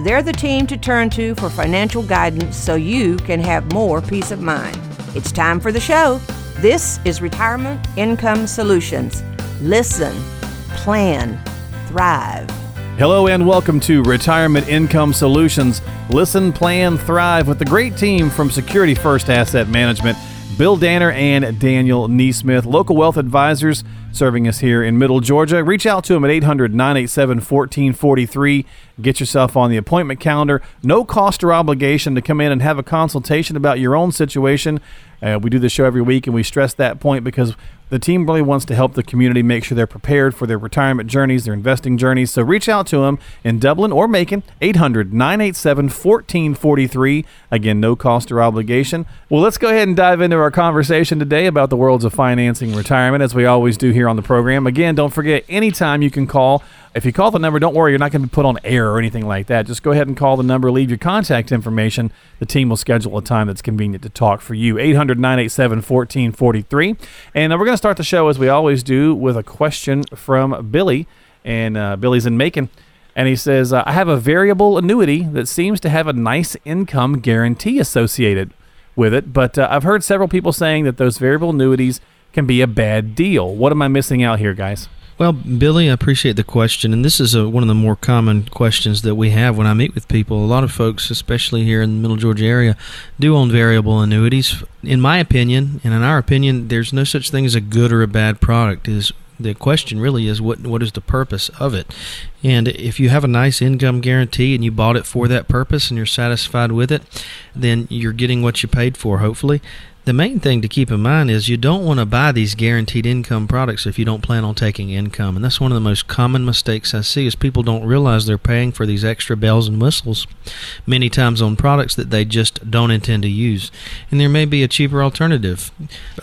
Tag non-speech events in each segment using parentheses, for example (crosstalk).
they're the team to turn to for financial guidance so you can have more peace of mind. It's time for the show. This is Retirement Income Solutions. Listen, plan, thrive. Hello and welcome to Retirement Income Solutions. Listen, plan, thrive with the great team from Security First Asset Management. Bill Danner and Daniel Neesmith, local wealth advisors serving us here in Middle Georgia. Reach out to them at 800 987 1443. Get yourself on the appointment calendar. No cost or obligation to come in and have a consultation about your own situation. Uh, we do the show every week and we stress that point because the team really wants to help the community make sure they're prepared for their retirement journeys, their investing journeys. So reach out to them in Dublin or Macon, 800 987 1443. Again, no cost or obligation. Well, let's go ahead and dive into our conversation today about the worlds of financing retirement, as we always do here on the program. Again, don't forget, anytime you can call if you call the number, don't worry, you're not going to be put on air or anything like that. Just go ahead and call the number, leave your contact information. The team will schedule a time that's convenient to talk for you. 800 987 1443. And uh, we're going to start the show, as we always do, with a question from Billy. And uh, Billy's in Macon. And he says, uh, I have a variable annuity that seems to have a nice income guarantee associated with it, but uh, I've heard several people saying that those variable annuities can be a bad deal. What am I missing out here, guys? Well, Billy, I appreciate the question, and this is a, one of the more common questions that we have when I meet with people. A lot of folks, especially here in the Middle Georgia area, do own variable annuities. In my opinion, and in our opinion, there's no such thing as a good or a bad product. Is the question really is what what is the purpose of it? And if you have a nice income guarantee and you bought it for that purpose and you're satisfied with it, then you're getting what you paid for, hopefully the main thing to keep in mind is you don't want to buy these guaranteed income products if you don't plan on taking income and that's one of the most common mistakes i see is people don't realize they're paying for these extra bells and whistles many times on products that they just don't intend to use and there may be a cheaper alternative.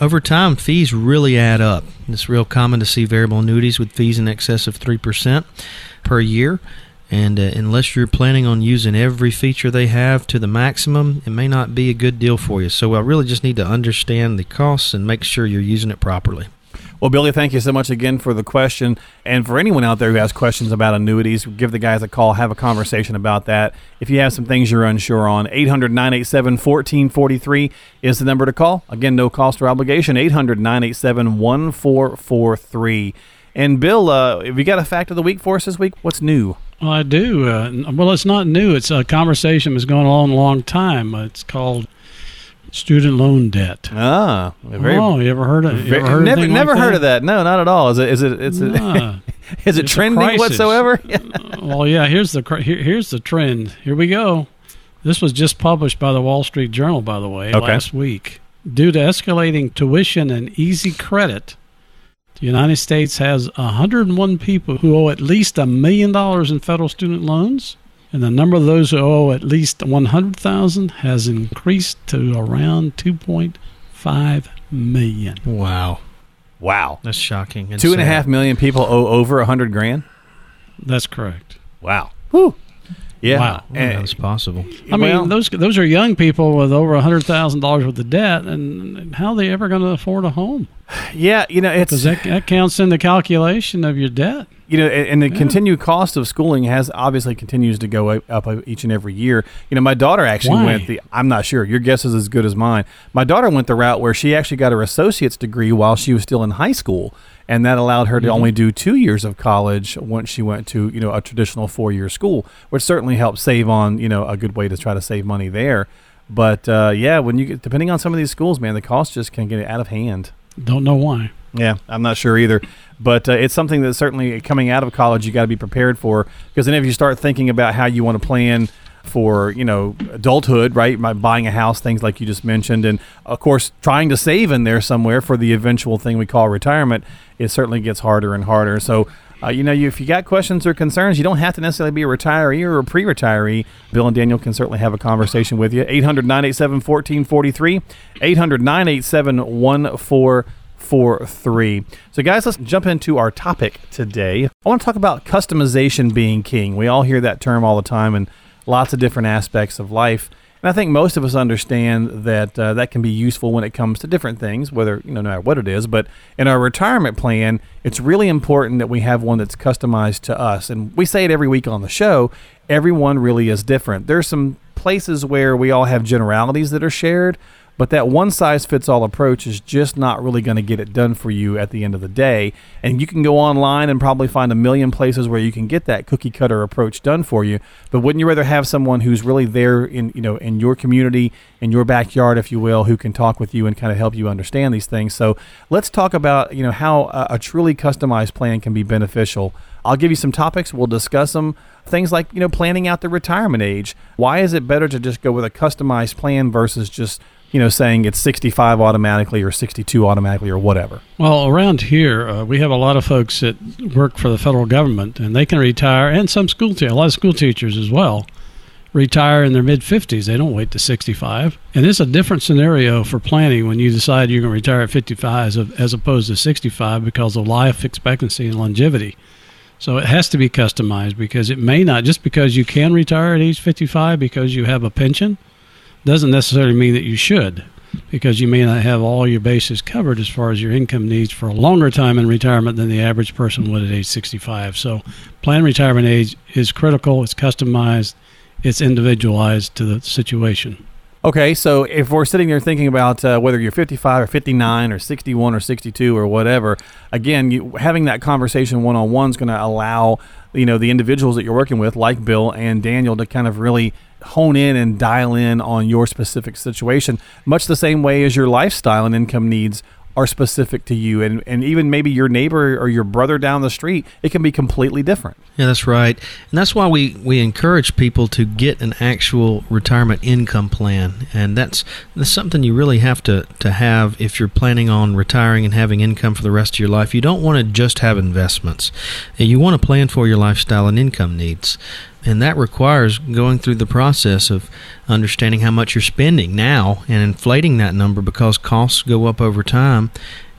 Over time fees really add up. It's real common to see variable annuities with fees in excess of 3% per year and uh, unless you're planning on using every feature they have to the maximum, it may not be a good deal for you. So I really just need to understand the costs and make sure you're using it properly. Well, Billy, thank you so much again for the question. And for anyone out there who has questions about annuities, give the guys a call, have a conversation about that. If you have some things you're unsure on, 800 987 1443 is the number to call. Again, no cost or obligation, 800 987 1443. And Bill, uh, have you got a fact of the week for us this week? What's new? Well, I do. Uh, well, it's not new. It's a conversation that's going on a long time. Uh, it's called student loan debt. Ah, very, oh, you ever heard of? Very, heard never, never like heard that? of that. No, not at all. Is it? Is it? It's nah, (laughs) is it trending whatsoever? (laughs) well, yeah. Here's the here, here's the trend. Here we go. This was just published by the Wall Street Journal, by the way, okay. last week. Due to escalating tuition and easy credit, the United States has 101 people who owe at least a million dollars in federal student loans, and the number of those who owe at least 100,000 has increased to around 2.5 million. Wow. Wow. That's shocking. Two and a half million people owe over a hundred grand. That's correct. Wow. Whew. Yeah, wow. and, that's possible. I well, mean, those those are young people with over a hundred thousand dollars worth of debt, and how are they ever going to afford a home? (sighs) Yeah, you know, it's that, that counts in the calculation of your debt. You know, and the yeah. continued cost of schooling has obviously continues to go up each and every year. You know, my daughter actually Why? went the. I'm not sure. Your guess is as good as mine. My daughter went the route where she actually got her associate's degree while she was still in high school and that allowed her to mm-hmm. only do two years of college once she went to you know a traditional four year school, which certainly helped save on you know a good way to try to save money there. But uh, yeah, when you get depending on some of these schools, man, the cost just can get out of hand. Don't know why. Yeah, I'm not sure either, but uh, it's something that certainly coming out of college you got to be prepared for because then if you start thinking about how you want to plan for you know adulthood, right? By buying a house, things like you just mentioned, and of course trying to save in there somewhere for the eventual thing we call retirement. It certainly gets harder and harder. So Uh, you know, you, if you got questions or concerns, you don't have to necessarily be a retiree or a pre retiree. Bill and Daniel can certainly have a conversation with you. 800 987 1443, 800 987 1443. So, guys, let's jump into our topic today. I want to talk about customization being king. We all hear that term all the time in lots of different aspects of life. And I think most of us understand that uh, that can be useful when it comes to different things, whether, you know, no matter what it is. But in our retirement plan, it's really important that we have one that's customized to us. And we say it every week on the show everyone really is different. There's some places where we all have generalities that are shared, but that one size fits all approach is just not really going to get it done for you at the end of the day. And you can go online and probably find a million places where you can get that cookie cutter approach done for you. But wouldn't you rather have someone who's really there in you know in your community, in your backyard, if you will, who can talk with you and kind of help you understand these things? So let's talk about you know how a, a truly customized plan can be beneficial. I'll give you some topics. We'll discuss them. Things like, you know, planning out the retirement age. Why is it better to just go with a customized plan versus just you know, saying it's 65 automatically or 62 automatically or whatever. Well, around here, uh, we have a lot of folks that work for the federal government, and they can retire, and some school a lot of school teachers as well, retire in their mid 50s. They don't wait to 65. And it's a different scenario for planning when you decide you're going to retire at 55 as, as opposed to 65 because of life expectancy and longevity. So it has to be customized because it may not, just because you can retire at age 55 because you have a pension – doesn't necessarily mean that you should because you may not have all your bases covered as far as your income needs for a longer time in retirement than the average person would at age 65. So, plan retirement age is critical, it's customized, it's individualized to the situation. Okay, so if we're sitting there thinking about uh, whether you're 55 or 59 or 61 or 62 or whatever, again, you, having that conversation one on one is going to allow you know the individuals that you're working with, like Bill and Daniel, to kind of really hone in and dial in on your specific situation, much the same way as your lifestyle and income needs are specific to you. And, and even maybe your neighbor or your brother down the street it can be completely different. Yeah that's right. And that's why we, we encourage people to get an actual retirement income plan. And that's, that's something you really have to, to have if you're planning on retiring and having income for the rest of your life. You don't want to just have investments. You want to plan for your lifestyle and income needs and that requires going through the process of understanding how much you're spending now and inflating that number because costs go up over time.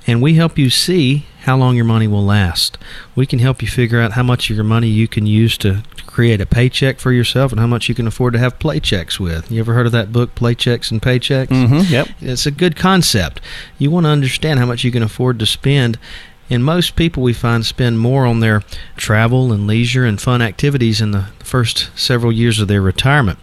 And we help you see how long your money will last. We can help you figure out how much of your money you can use to create a paycheck for yourself and how much you can afford to have paychecks with. You ever heard of that book, Paychecks and Playchecks? Mm-hmm, yep. It's a good concept. You want to understand how much you can afford to spend and most people we find spend more on their travel and leisure and fun activities in the first several years of their retirement.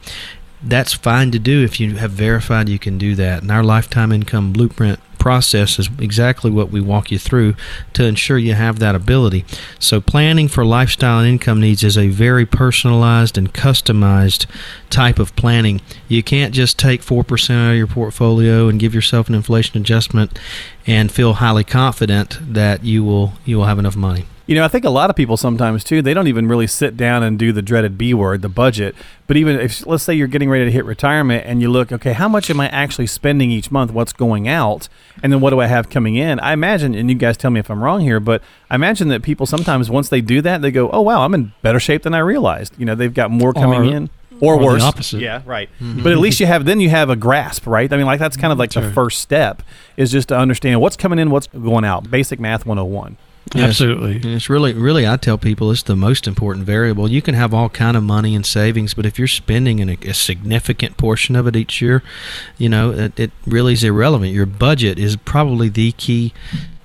That's fine to do if you have verified you can do that. And our lifetime income blueprint process is exactly what we walk you through to ensure you have that ability. So, planning for lifestyle and income needs is a very personalized and customized type of planning. You can't just take 4% out of your portfolio and give yourself an inflation adjustment and feel highly confident that you will you will have enough money. You know, I think a lot of people sometimes too, they don't even really sit down and do the dreaded B word, the budget. But even if, let's say you're getting ready to hit retirement and you look, okay, how much am I actually spending each month? What's going out? And then what do I have coming in? I imagine, and you guys tell me if I'm wrong here, but I imagine that people sometimes, once they do that, they go, oh, wow, I'm in better shape than I realized. You know, they've got more coming or, in. Or, or worse. opposite. Yeah, right. Mm-hmm. But at least you have, then you have a grasp, right? I mean, like that's kind of like the first step is just to understand what's coming in, what's going out. Basic math 101. Yes. Absolutely. It's really, really, I tell people it's the most important variable. You can have all kind of money and savings, but if you're spending a, a significant portion of it each year, you know, it, it, really is irrelevant. Your budget is probably the key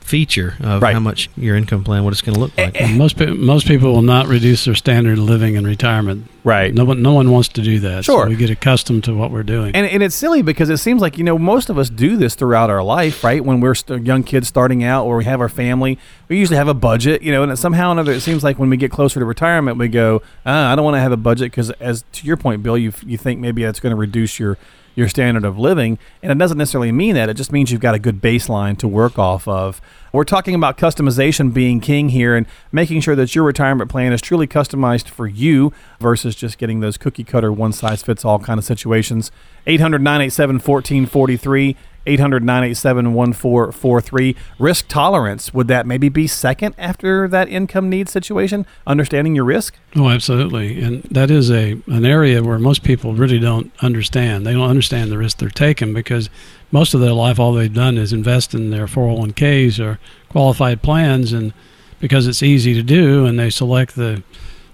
feature of right. how much your income plan, what it's going to look like. most most people will not reduce their standard of living in retirement. Right. No one no one wants to do that. Sure. So we get accustomed to what we're doing. And, and it's silly because it seems like you know most of us do this throughout our life, right? When we're st- young kids starting out, or we have our family, we usually have a budget, you know. And somehow or another, it seems like when we get closer to retirement, we go, ah, I don't want to have a budget because, as to your point, Bill, you you think maybe that's going to reduce your your standard of living. And it doesn't necessarily mean that. It just means you've got a good baseline to work off of. We're talking about customization being king here and making sure that your retirement plan is truly customized for you versus just getting those cookie cutter one size fits all kind of situations. 800 987 1443, 800 987 1443. Risk tolerance, would that maybe be second after that income needs situation? Understanding your risk? Oh, absolutely. And that is a an area where most people really don't understand. They don't understand the risk they're taking because most of their life all they've done is invest in their 401ks or qualified plans and because it's easy to do and they select the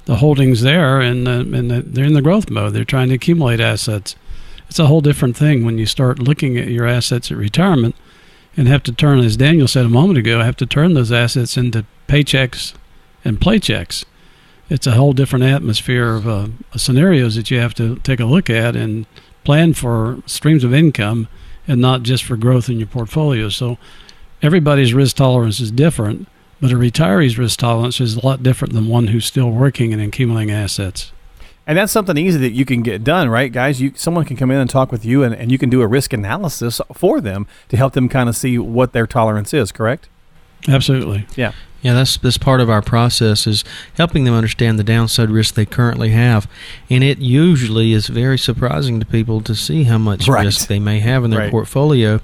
the holdings there and, the, and the, they're in the growth mode. They're trying to accumulate assets. It's a whole different thing when you start looking at your assets at retirement and have to turn, as Daniel said a moment ago, have to turn those assets into paychecks and playchecks. It's a whole different atmosphere of uh, scenarios that you have to take a look at and plan for streams of income and not just for growth in your portfolio. So everybody's risk tolerance is different but a retiree's risk tolerance is a lot different than one who's still working and accumulating assets. And that's something easy that you can get done, right, guys? You someone can come in and talk with you, and, and you can do a risk analysis for them to help them kind of see what their tolerance is. Correct? Absolutely. Yeah. Yeah, that's that's part of our process is helping them understand the downside risk they currently have, and it usually is very surprising to people to see how much right. risk they may have in their right. portfolio.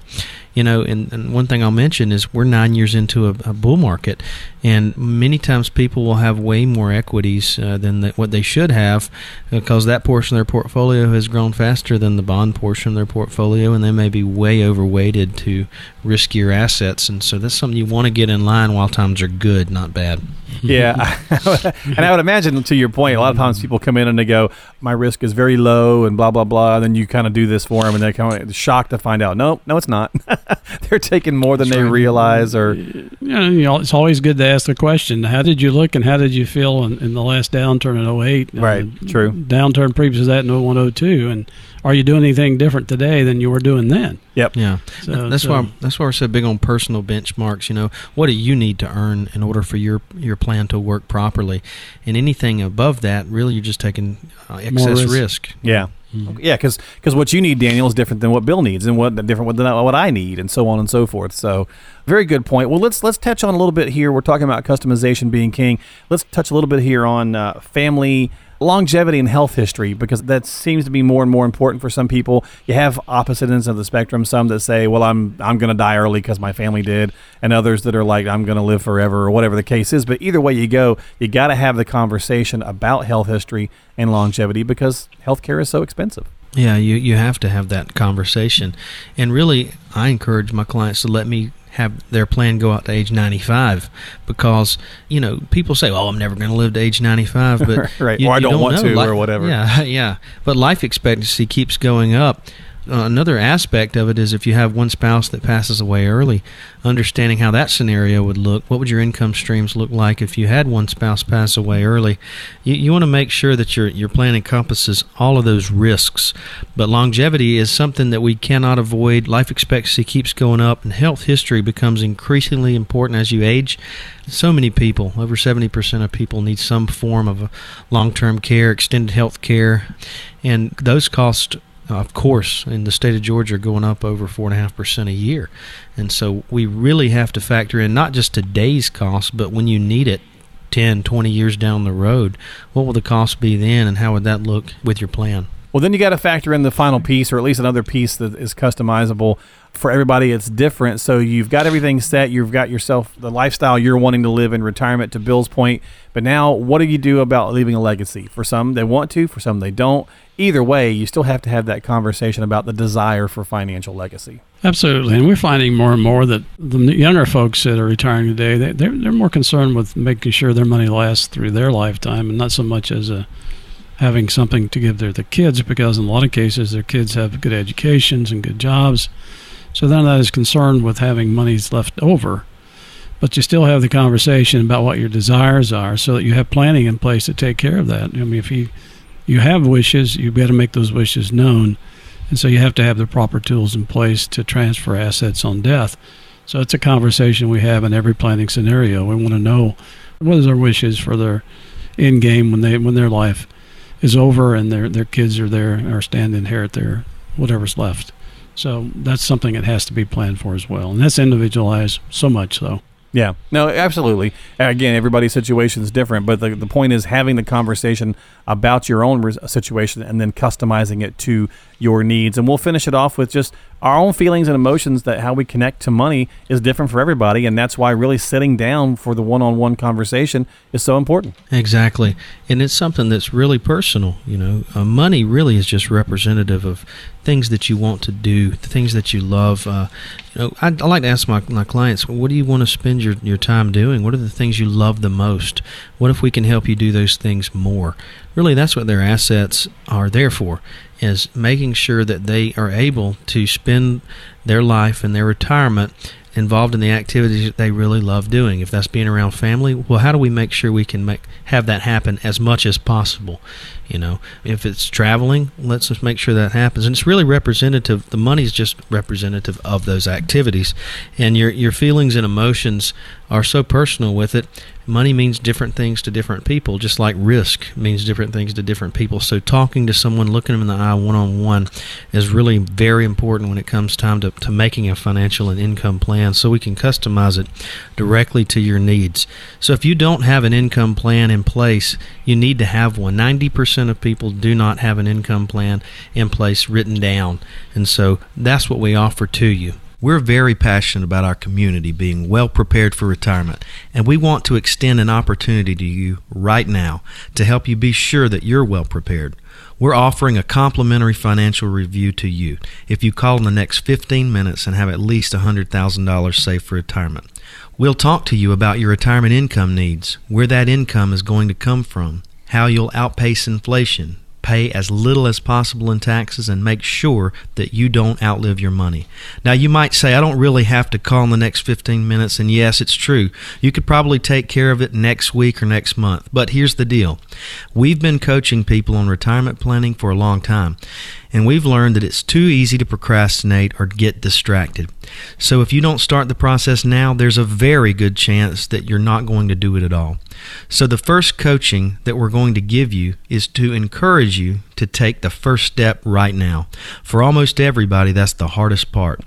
You know, and, and one thing I'll mention is we're nine years into a, a bull market, and many times people will have way more equities uh, than the, what they should have because that portion of their portfolio has grown faster than the bond portion of their portfolio, and they may be way overweighted to riskier assets, and so that's something you want to get in line while times are good, not bad. Yeah, (laughs) and I would imagine to your point, a lot of times people come in and they go, "My risk is very low," and blah blah blah. And then you kind of do this for them, and they're kind of shocked to find out, no, no, it's not. (laughs) they're taking more than That's they right. realize, or You know, it's always good to ask the question: How did you look, and how did you feel in, in the last downturn in 08? Right, true. Downturn previous to that in 01, 02, and are you doing anything different today than you were doing then? yep, Yeah, So- that's so- why that's why we're so big on personal benchmarks. You know, what do you need to earn in order for your your plan to work properly? And anything above that, really, you're just taking uh, excess risk. risk. yeah. Yeah, because what you need, Daniel, is different than what Bill needs, and what different than what I need, and so on and so forth. So, very good point. Well, let's let's touch on a little bit here. We're talking about customization being king. Let's touch a little bit here on uh, family longevity and health history because that seems to be more and more important for some people. You have opposite ends of the spectrum. Some that say, "Well, I'm I'm going to die early because my family did," and others that are like, "I'm going to live forever," or whatever the case is. But either way you go, you got to have the conversation about health history and longevity because healthcare is so expensive. Yeah, you you have to have that conversation, and really, I encourage my clients to let me have their plan go out to age 95 because you know people say oh i'm never going to live to age 95 but (laughs) Right. you, Or I you don't want know. to, or whatever. yeah (laughs) yeah but life expectancy keeps going up uh, another aspect of it is if you have one spouse that passes away early, understanding how that scenario would look. What would your income streams look like if you had one spouse pass away early? You, you want to make sure that your your plan encompasses all of those risks. But longevity is something that we cannot avoid. Life expectancy keeps going up, and health history becomes increasingly important as you age. So many people, over 70% of people, need some form of long term care, extended health care, and those costs of course, in the state of Georgia, are going up over four and a half percent a year, and so we really have to factor in not just today's cost, but when you need it 10, 20 years down the road, what will the cost be then, and how would that look with your plan? Well, then you got to factor in the final mm-hmm. piece, or at least another piece that is customizable for everybody. It's different. So you've got everything set. You've got yourself the lifestyle you're wanting to live in retirement. To Bill's point, but now what do you do about leaving a legacy? For some, they want to. For some, they don't. Either way, you still have to have that conversation about the desire for financial legacy. Absolutely, and we're finding more and more that the younger folks that are retiring today, they, they're they're more concerned with making sure their money lasts through their lifetime, and not so much as a having something to give their the kids, because in a lot of cases their kids have good educations and good jobs, so they're not concerned with having monies left over. But you still have the conversation about what your desires are, so that you have planning in place to take care of that. I mean, if you you have wishes, you've got to make those wishes known. And so you have to have the proper tools in place to transfer assets on death. So it's a conversation we have in every planning scenario. We want to know what is their wishes for their end game when they when their life is over and their their kids are there or stand to inherit their whatever's left. So that's something that has to be planned for as well. And that's individualized so much so. Yeah, no, absolutely. Again, everybody's situation is different, but the, the point is having the conversation about your own situation and then customizing it to your needs. And we'll finish it off with just our own feelings and emotions that how we connect to money is different for everybody. And that's why really sitting down for the one on one conversation is so important. Exactly. And it's something that's really personal. You know, uh, money really is just representative of things that you want to do, the things that you love. Uh, you know, I, I, like to ask my, my clients, what do you want to spend your, your time doing? What are the things you love the most? What if we can help you do those things more? Really, that's what their assets are there for, is making sure that they are able to spend their life and their retirement involved in the activities that they really love doing. If that's being around family, well, how do we make sure we can make have that happen as much as possible? You know, if it's traveling, let's just make sure that happens. And it's really representative. The money is just representative of those activities, and your your feelings and emotions are so personal with it. Money means different things to different people, just like risk means different things to different people. So talking to someone, looking them in the eye one on one, is really very important when it comes time to, to making a financial and income plan so we can customize it directly to your needs. So if you don't have an income plan in place, you need to have one. 90% of people do not have an income plan in place written down. And so that's what we offer to you. We're very passionate about our community being well prepared for retirement, and we want to extend an opportunity to you right now to help you be sure that you're well prepared. We're offering a complimentary financial review to you if you call in the next 15 minutes and have at least $100,000 saved for retirement. We'll talk to you about your retirement income needs, where that income is going to come from, how you'll outpace inflation, pay as little as possible in taxes and make sure that you don't outlive your money. Now, you might say, I don't really have to call in the next 15 minutes, and yes, it's true. You could probably take care of it next week or next month. But here's the deal we've been coaching people on retirement planning for a long time and we've learned that it's too easy to procrastinate or get distracted. So if you don't start the process now, there's a very good chance that you're not going to do it at all. So the first coaching that we're going to give you is to encourage you to take the first step right now. For almost everybody, that's the hardest part.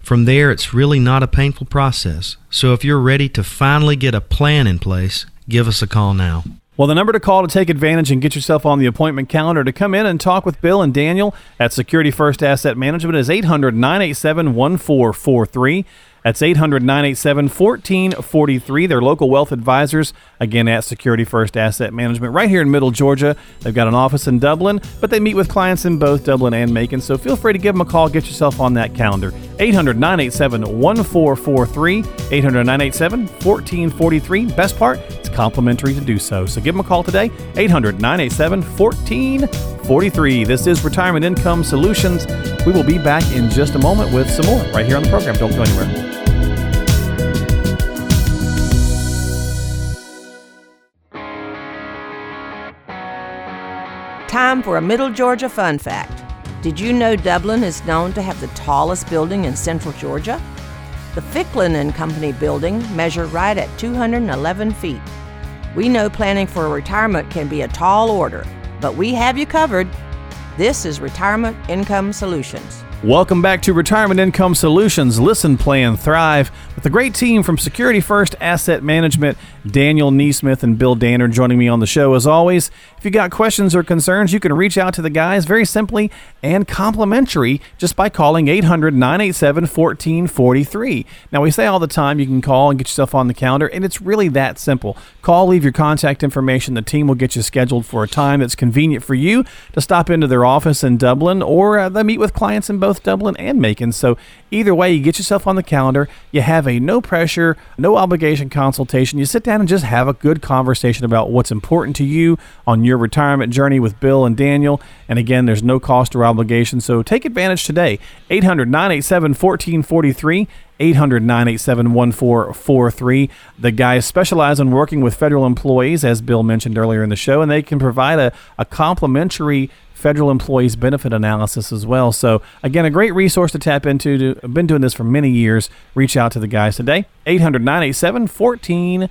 From there, it's really not a painful process. So if you're ready to finally get a plan in place, give us a call now. Well, the number to call to take advantage and get yourself on the appointment calendar to come in and talk with Bill and Daniel at Security First Asset Management is 800 987 1443. That's 800 987 1443. They're local wealth advisors, again, at Security First Asset Management, right here in Middle Georgia. They've got an office in Dublin, but they meet with clients in both Dublin and Macon. So feel free to give them a call, get yourself on that calendar. 800 987 1443. 800 987 1443. Best part, it's complimentary to do so. So give them a call today, 800 987 1443. This is Retirement Income Solutions. We will be back in just a moment with some more right here on the program. Don't go anywhere. Time for a Middle Georgia fun fact. Did you know Dublin is known to have the tallest building in central Georgia? The Ficklin and Company building measured right at 211 feet. We know planning for retirement can be a tall order, but we have you covered. This is Retirement Income Solutions. Welcome back to Retirement Income Solutions Listen, Plan, Thrive with a great team from Security First Asset Management. Daniel Neesmith and Bill Danner joining me on the show as always. If you got questions or concerns, you can reach out to the guys very simply and complimentary just by calling 800 987 1443. Now, we say all the time you can call and get yourself on the calendar, and it's really that simple. Call, leave your contact information. The team will get you scheduled for a time that's convenient for you to stop into their office in Dublin or uh, they meet with clients in both Dublin and Macon. So, either way, you get yourself on the calendar, you have a no pressure, no obligation consultation. You sit down and just have a good conversation about what's important to you on your retirement journey with Bill and Daniel. And again, there's no cost or obligation, so take advantage today. 800 987 1443. 800 987 1443. The guys specialize in working with federal employees, as Bill mentioned earlier in the show, and they can provide a, a complimentary federal employees benefit analysis as well. So, again, a great resource to tap into. I've been doing this for many years. Reach out to the guys today. 800 987 1443.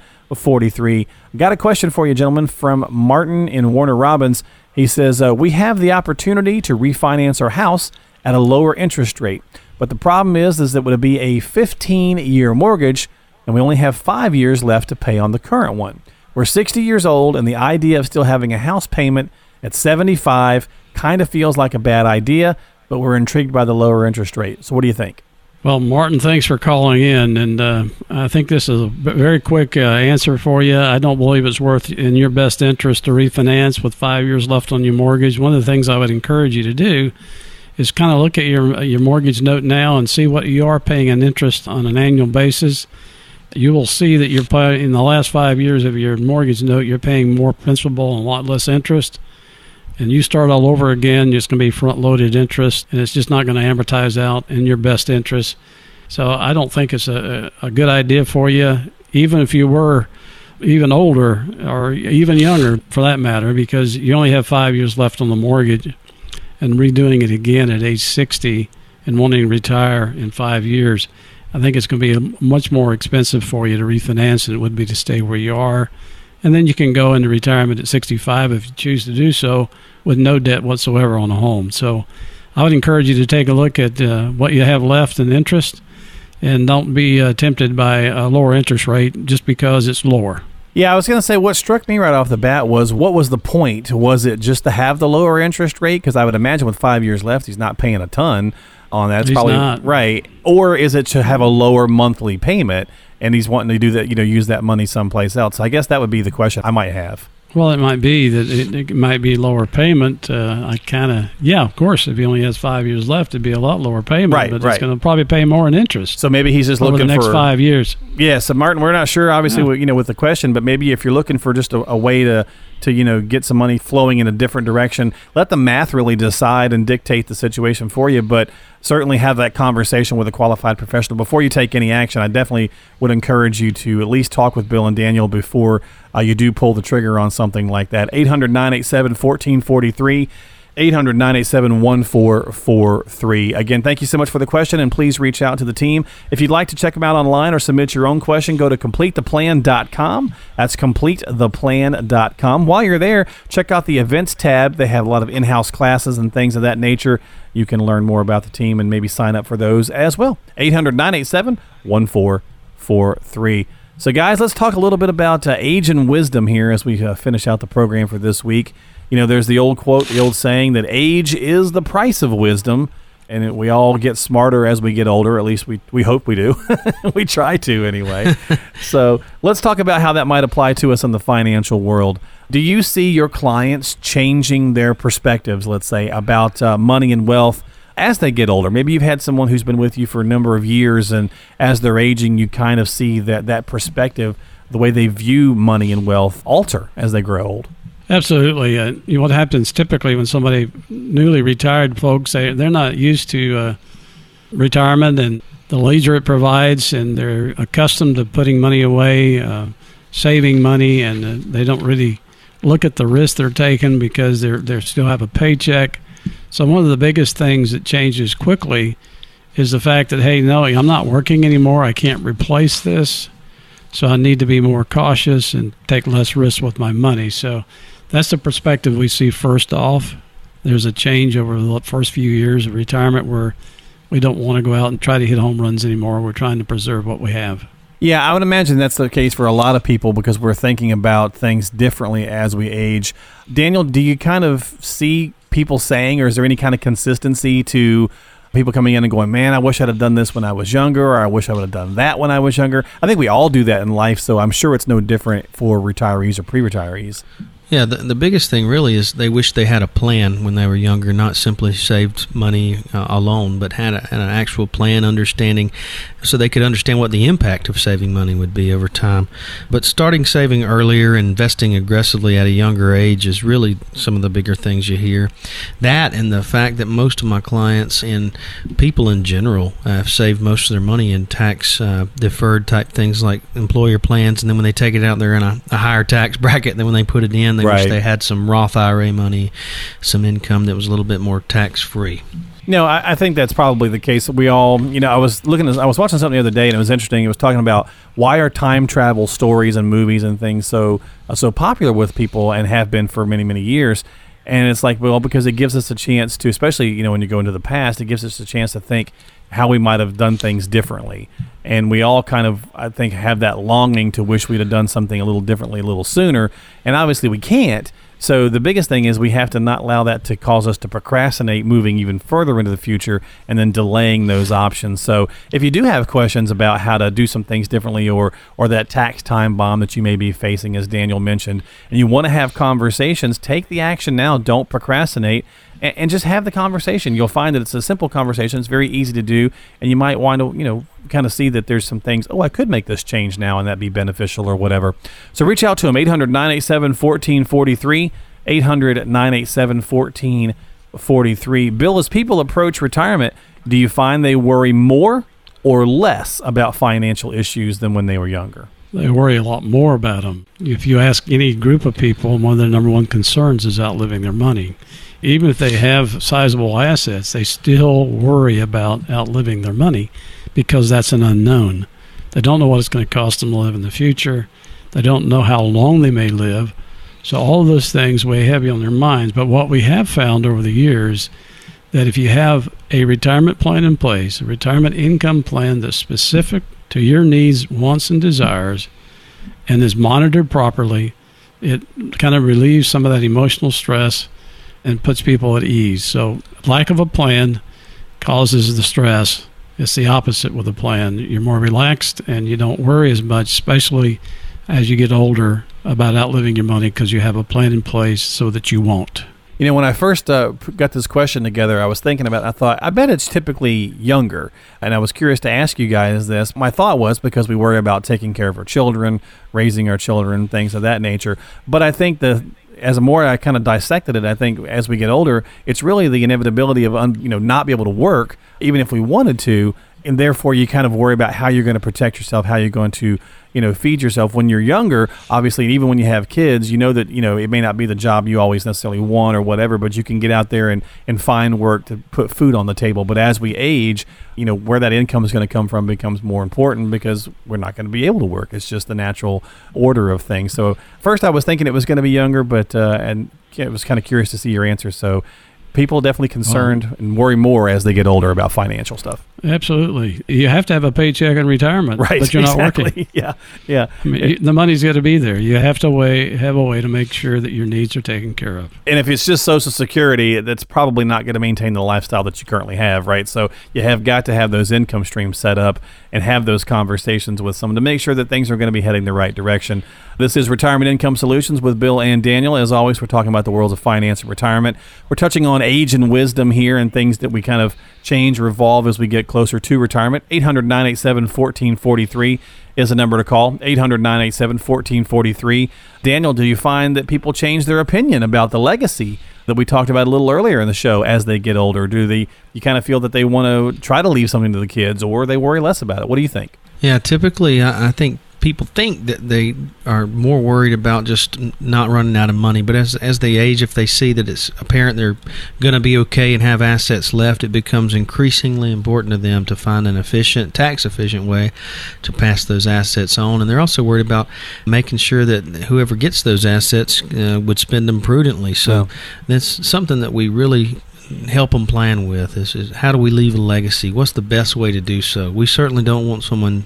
Got a question for you, gentlemen, from Martin in Warner Robins. He says, uh, We have the opportunity to refinance our house at a lower interest rate. But the problem is, is that would be a 15 year mortgage and we only have five years left to pay on the current one. We're 60 years old, and the idea of still having a house payment at 75 kind of feels like a bad idea, but we're intrigued by the lower interest rate. So, what do you think? Well, Martin, thanks for calling in, and uh, I think this is a very quick uh, answer for you. I don't believe it's worth in your best interest to refinance with five years left on your mortgage. One of the things I would encourage you to do is kind of look at your your mortgage note now and see what you are paying in interest on an annual basis. You will see that you're paying in the last five years of your mortgage note, you're paying more principal and a lot less interest and you start all over again, it's going to be front loaded interest, and it's just not going to amortize out in your best interest. So I don't think it's a, a good idea for you, even if you were even older or even younger for that matter, because you only have five years left on the mortgage and redoing it again at age 60 and wanting to retire in five years. I think it's going to be much more expensive for you to refinance than it would be to stay where you are and then you can go into retirement at 65 if you choose to do so with no debt whatsoever on a home. So I would encourage you to take a look at uh, what you have left in interest and don't be uh, tempted by a lower interest rate just because it's lower. Yeah, I was going to say what struck me right off the bat was what was the point? Was it just to have the lower interest rate? Because I would imagine with five years left, he's not paying a ton on that. It's probably not. right. Or is it to have a lower monthly payment? And he's wanting to do that, you know, use that money someplace else. I guess that would be the question I might have. Well, it might be that it, it might be lower payment. Uh, I kind of, yeah, of course, if he only has five years left, it'd be a lot lower payment. Right, but right. it's going to probably pay more in interest. So maybe he's just looking the next for five years. Yeah, so Martin, we're not sure, obviously, Yeah. with, you know, with the question, but maybe if you're looking for just a, a way to to you know get some money flowing in a different direction, let the math really decide and dictate the situation for you. But certainly have that conversation with a qualified professional before you take any action. I definitely would encourage you to at least talk with Bill and Daniel before uh, you do pull the trigger on something like that. 800 987 1443. 800 987 1443. Again, thank you so much for the question, and please reach out to the team. If you'd like to check them out online or submit your own question, go to completetheplan.com. That's completetheplan.com. While you're there, check out the events tab. They have a lot of in house classes and things of that nature. You can learn more about the team and maybe sign up for those as well. 800 987 1443. So, guys, let's talk a little bit about uh, age and wisdom here as we uh, finish out the program for this week. You know, there's the old quote, the old saying that age is the price of wisdom, and it, we all get smarter as we get older. At least we, we hope we do. (laughs) we try to anyway. (laughs) so, let's talk about how that might apply to us in the financial world. Do you see your clients changing their perspectives, let's say, about uh, money and wealth? As they get older. Maybe you've had someone who's been with you for a number of years, and as they're aging, you kind of see that that perspective, the way they view money and wealth, alter as they grow old. Absolutely. Uh, you know, what happens typically when somebody newly retired folks they they're not used to uh, retirement and the leisure it provides, and they're accustomed to putting money away, uh, saving money, and uh, they don't really look at the risk they're taking because they're they still have a paycheck. So one of the biggest things that changes quickly is the fact that hey, no, I'm not working anymore. I can't replace this. So I need to be more cautious and take less risk with my money. So that's the perspective we see first off. There's a change over the first few years of retirement where we don't want to go out and try to hit home runs anymore. We're trying to preserve what we have. Yeah, I would imagine that's the case for a lot of people because we're thinking about things differently as we age. Daniel, do you kind of see people saying, or is there any kind of consistency to people coming in and going, man, I wish I'd have done this when I was younger, or I wish I would have done that when I was younger? I think we all do that in life, so I'm sure it's no different for retirees or pre retirees. Yeah, the, the biggest thing really is they wish they had a plan when they were younger, not simply saved money uh, alone, but had, a, had an actual plan, understanding, so they could understand what the impact of saving money would be over time. But starting saving earlier, investing aggressively at a younger age is really some of the bigger things you hear. That and the fact that most of my clients and people in general have saved most of their money in tax uh, deferred type things like employer plans, and then when they take it out, they're in a, a higher tax (laughs) bracket than when they put it in. They Right. wish they had some Roth IRA money, some income that was a little bit more tax free. No, I, I think that's probably the case. We all, you know, I was looking, I was watching something the other day, and it was interesting. It was talking about why are time travel stories and movies and things so uh, so popular with people and have been for many many years. And it's like, well, because it gives us a chance to, especially, you know, when you go into the past, it gives us a chance to think how we might have done things differently. And we all kind of, I think, have that longing to wish we'd have done something a little differently a little sooner. And obviously we can't. So the biggest thing is we have to not allow that to cause us to procrastinate moving even further into the future and then delaying those options. So if you do have questions about how to do some things differently or or that tax time bomb that you may be facing as Daniel mentioned and you want to have conversations, take the action now, don't procrastinate and, and just have the conversation. You'll find that it's a simple conversation. It's very easy to do, and you might want to, you know, kind of see that there's some things. Oh, I could make this change now, and that be beneficial or whatever. So reach out to them 800 987 1443. 800 987 1443. Bill, as people approach retirement, do you find they worry more or less about financial issues than when they were younger? They worry a lot more about them. If you ask any group of people, one of their number one concerns is outliving their money even if they have sizable assets, they still worry about outliving their money because that's an unknown. They don't know what it's going to cost them to live in the future. They don't know how long they may live. So all of those things weigh heavy on their minds. But what we have found over the years that if you have a retirement plan in place, a retirement income plan that's specific to your needs, wants, and desires, and is monitored properly, it kind of relieves some of that emotional stress and puts people at ease. So lack of a plan causes the stress. It's the opposite with a plan. You're more relaxed and you don't worry as much, especially as you get older about outliving your money because you have a plan in place so that you won't. You know, when I first uh, got this question together, I was thinking about. I thought, I bet it's typically younger, and I was curious to ask you guys this. My thought was because we worry about taking care of our children, raising our children, things of that nature. But I think the as more I kind of dissected it, I think as we get older, it's really the inevitability of un, you know not be able to work, even if we wanted to, and therefore you kind of worry about how you're going to protect yourself, how you're going to you know feed yourself. When you're younger obviously even when you have kids you know that you know it may not be the job you always necessarily want or whatever but you can get out there and and find work to put food on the table. But as we age you know where that income is going to come from becomes more important because we're not going to be able to work. It's just the natural order of things. So first i was thinking it was going to be younger but uh, and I was kind of curious to see your answer. So people definitely concerned and worry more as they get older about financial stuff. Absolutely, you have to have a paycheck in retirement, right? But you're exactly. not working. (laughs) Yeah, yeah. I mean, the money's got to be there. You have to way have a way to make sure that your needs are taken care of. And if it's just Social Security, that's probably not going to maintain the lifestyle that you currently have, right? So you have got to have those income streams set up and have those conversations with someone to make sure that things are going to be heading the right direction. This is Retirement Income Solutions with Bill and Daniel. As always, we're talking about the worlds of finance and retirement. We're touching on age and wisdom here and things that we kind of change, revolve as we get closer to retirement. 800 987 1443 is a number to call 800 987 1443. Daniel, do you find that people change their opinion about the legacy that we talked about a little earlier in the show as they get older? Do they you kind of feel that they want to try to leave something to the kids or they worry less about it? What do you think? Yeah, typically I think people think that they are more worried about just not running out of money. But as as they age, if they see that it's apparent they're going to be okay and have assets left, it becomes increasingly important to them to find an efficient, tax efficient way to pass those assets on. And they're also worried about making sure that whoever gets those assets uh, would spend them prudently. So yeah. that's something that we really help them plan with is, is, how do we leave a legacy? What's the best way to do so? We certainly don't want someone,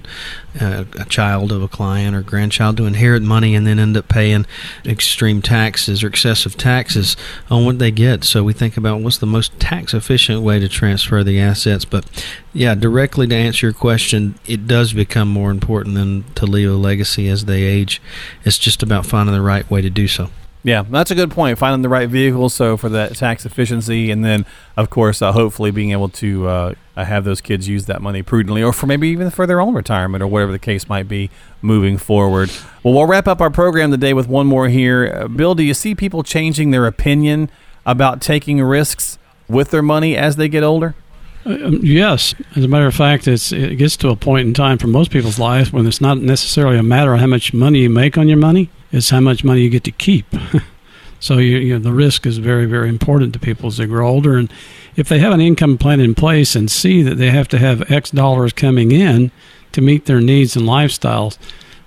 uh, a child of a client or grandchild, to inherit money and then end up paying extreme taxes or excessive taxes on what they get. So we think about what's the most tax efficient way to transfer the assets. But yeah, directly to answer your question, it does become more important than to leave a legacy as they age. It's just about finding the right way to do so. Yeah, that's a good point. Finding the right vehicle, so for that tax efficiency, and then of course, uh, hopefully being able to uh, have those kids use that money prudently, or for maybe even for their own retirement, or whatever the case might be moving forward. Well, we'll wrap up our program today with one more here. Uh, Bill, do you see people changing their opinion about taking risks with their money as they get older? Um, yes, as a matter of fact, it gets to a point in time for most people's lives when it's not necessarily a matter of how much money you make on your money; it's how much money you get to keep. (laughs) so you, you know, the risk is very, very important to people as they grow older, and if they have an income plan in place and see that they have to have X dollars coming in to meet their needs and lifestyles,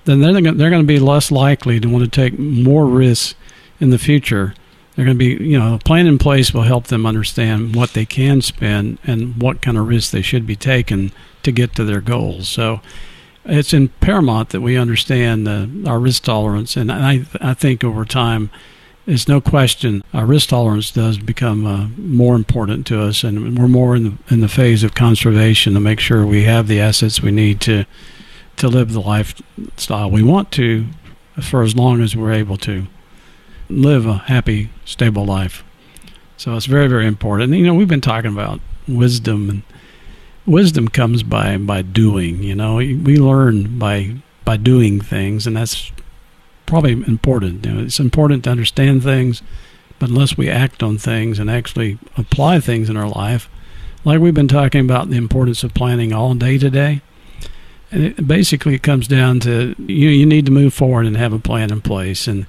then they're they're going to be less likely to want to take more risks in the future they're going to be, you know, a plan in place will help them understand what they can spend and what kind of risks they should be taking to get to their goals. So it's in paramount that we understand the, our risk tolerance, and I, I think over time, it's no question our risk tolerance does become uh, more important to us, and we're more in the, in the phase of conservation to make sure we have the assets we need to to live the lifestyle we want to for as long as we're able to live a happy, stable life. So it's very, very important. And, you know, we've been talking about wisdom, and wisdom comes by by doing. You know, we learn by by doing things, and that's probably important. You know, it's important to understand things, but unless we act on things and actually apply things in our life, like we've been talking about the importance of planning all day today. And it basically it comes down to you you need to move forward and have a plan in place and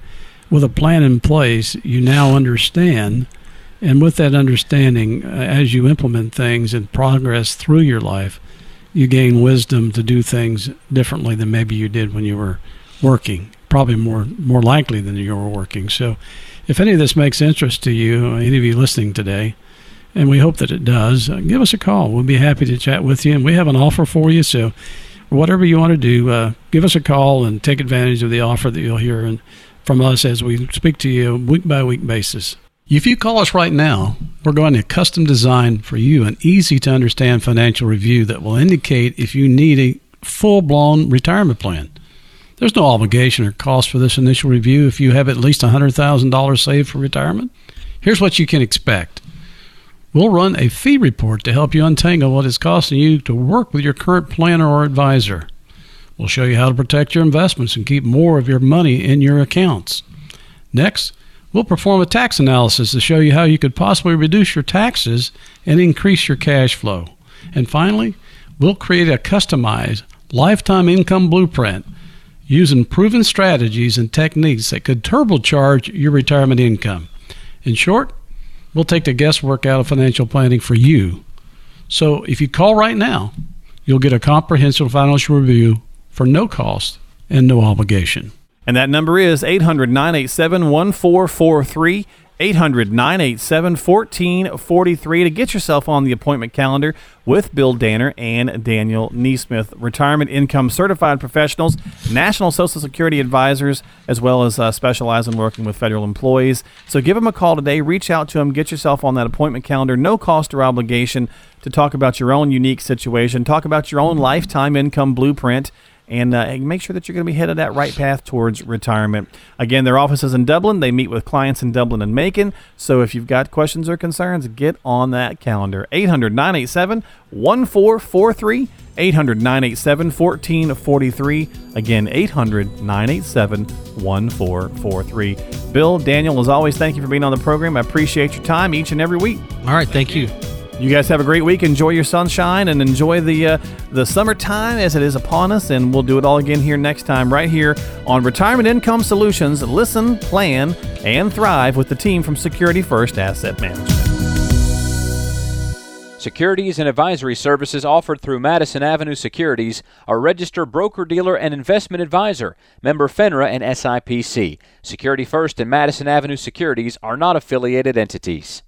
with a plan in place, you now understand. And with that understanding, uh, as you implement things and progress through your life, you gain wisdom to do things differently than maybe you did when you were working. Probably more more likely than you were working. So, if any of this makes interest to you, any of you listening today, and we hope that it does, uh, give us a call. We'll be happy to chat with you, and we have an offer for you. So, whatever you want to do, uh, give us a call and take advantage of the offer that you'll hear. And from us as we speak to you week by week basis. If you call us right now, we're going to custom design for you an easy to understand financial review that will indicate if you need a full blown retirement plan. There's no obligation or cost for this initial review if you have at least $100,000 saved for retirement. Here's what you can expect. We'll run a fee report to help you untangle what it's costing you to work with your current planner or advisor. We'll show you how to protect your investments and keep more of your money in your accounts. Next, we'll perform a tax analysis to show you how you could possibly reduce your taxes and increase your cash flow. And finally, we'll create a customized lifetime income blueprint using proven strategies and techniques that could turbocharge your retirement income. In short, we'll take the guesswork out of financial planning for you. So if you call right now, you'll get a comprehensive financial review for no cost and no obligation. And that number is 800 987 1443. 800 987 1443 to get yourself on the appointment calendar with Bill Danner and Daniel Neesmith, retirement income certified professionals, national Social Security advisors, as well as uh, specialize in working with federal employees. So give them a call today, reach out to them, get yourself on that appointment calendar, no cost or obligation to talk about your own unique situation, talk about your own lifetime income blueprint and uh, make sure that you're going to be headed that right path towards retirement. Again, their office is in Dublin. They meet with clients in Dublin and Macon. So if you've got questions or concerns, get on that calendar. 800 987 1443. 800 987 1443. Again, 800 987 1443. Bill, Daniel, as always, thank you for being on the program. I appreciate your time each and every week. All right, thank you. You guys have a great week. Enjoy your sunshine and enjoy the uh, the summertime as it is upon us. And we'll do it all again here next time, right here on Retirement Income Solutions. Listen, plan, and thrive with the team from Security First Asset Management. Securities and advisory services offered through Madison Avenue Securities, a registered broker dealer and investment advisor, member FINRA and SIPC. Security First and Madison Avenue Securities are not affiliated entities.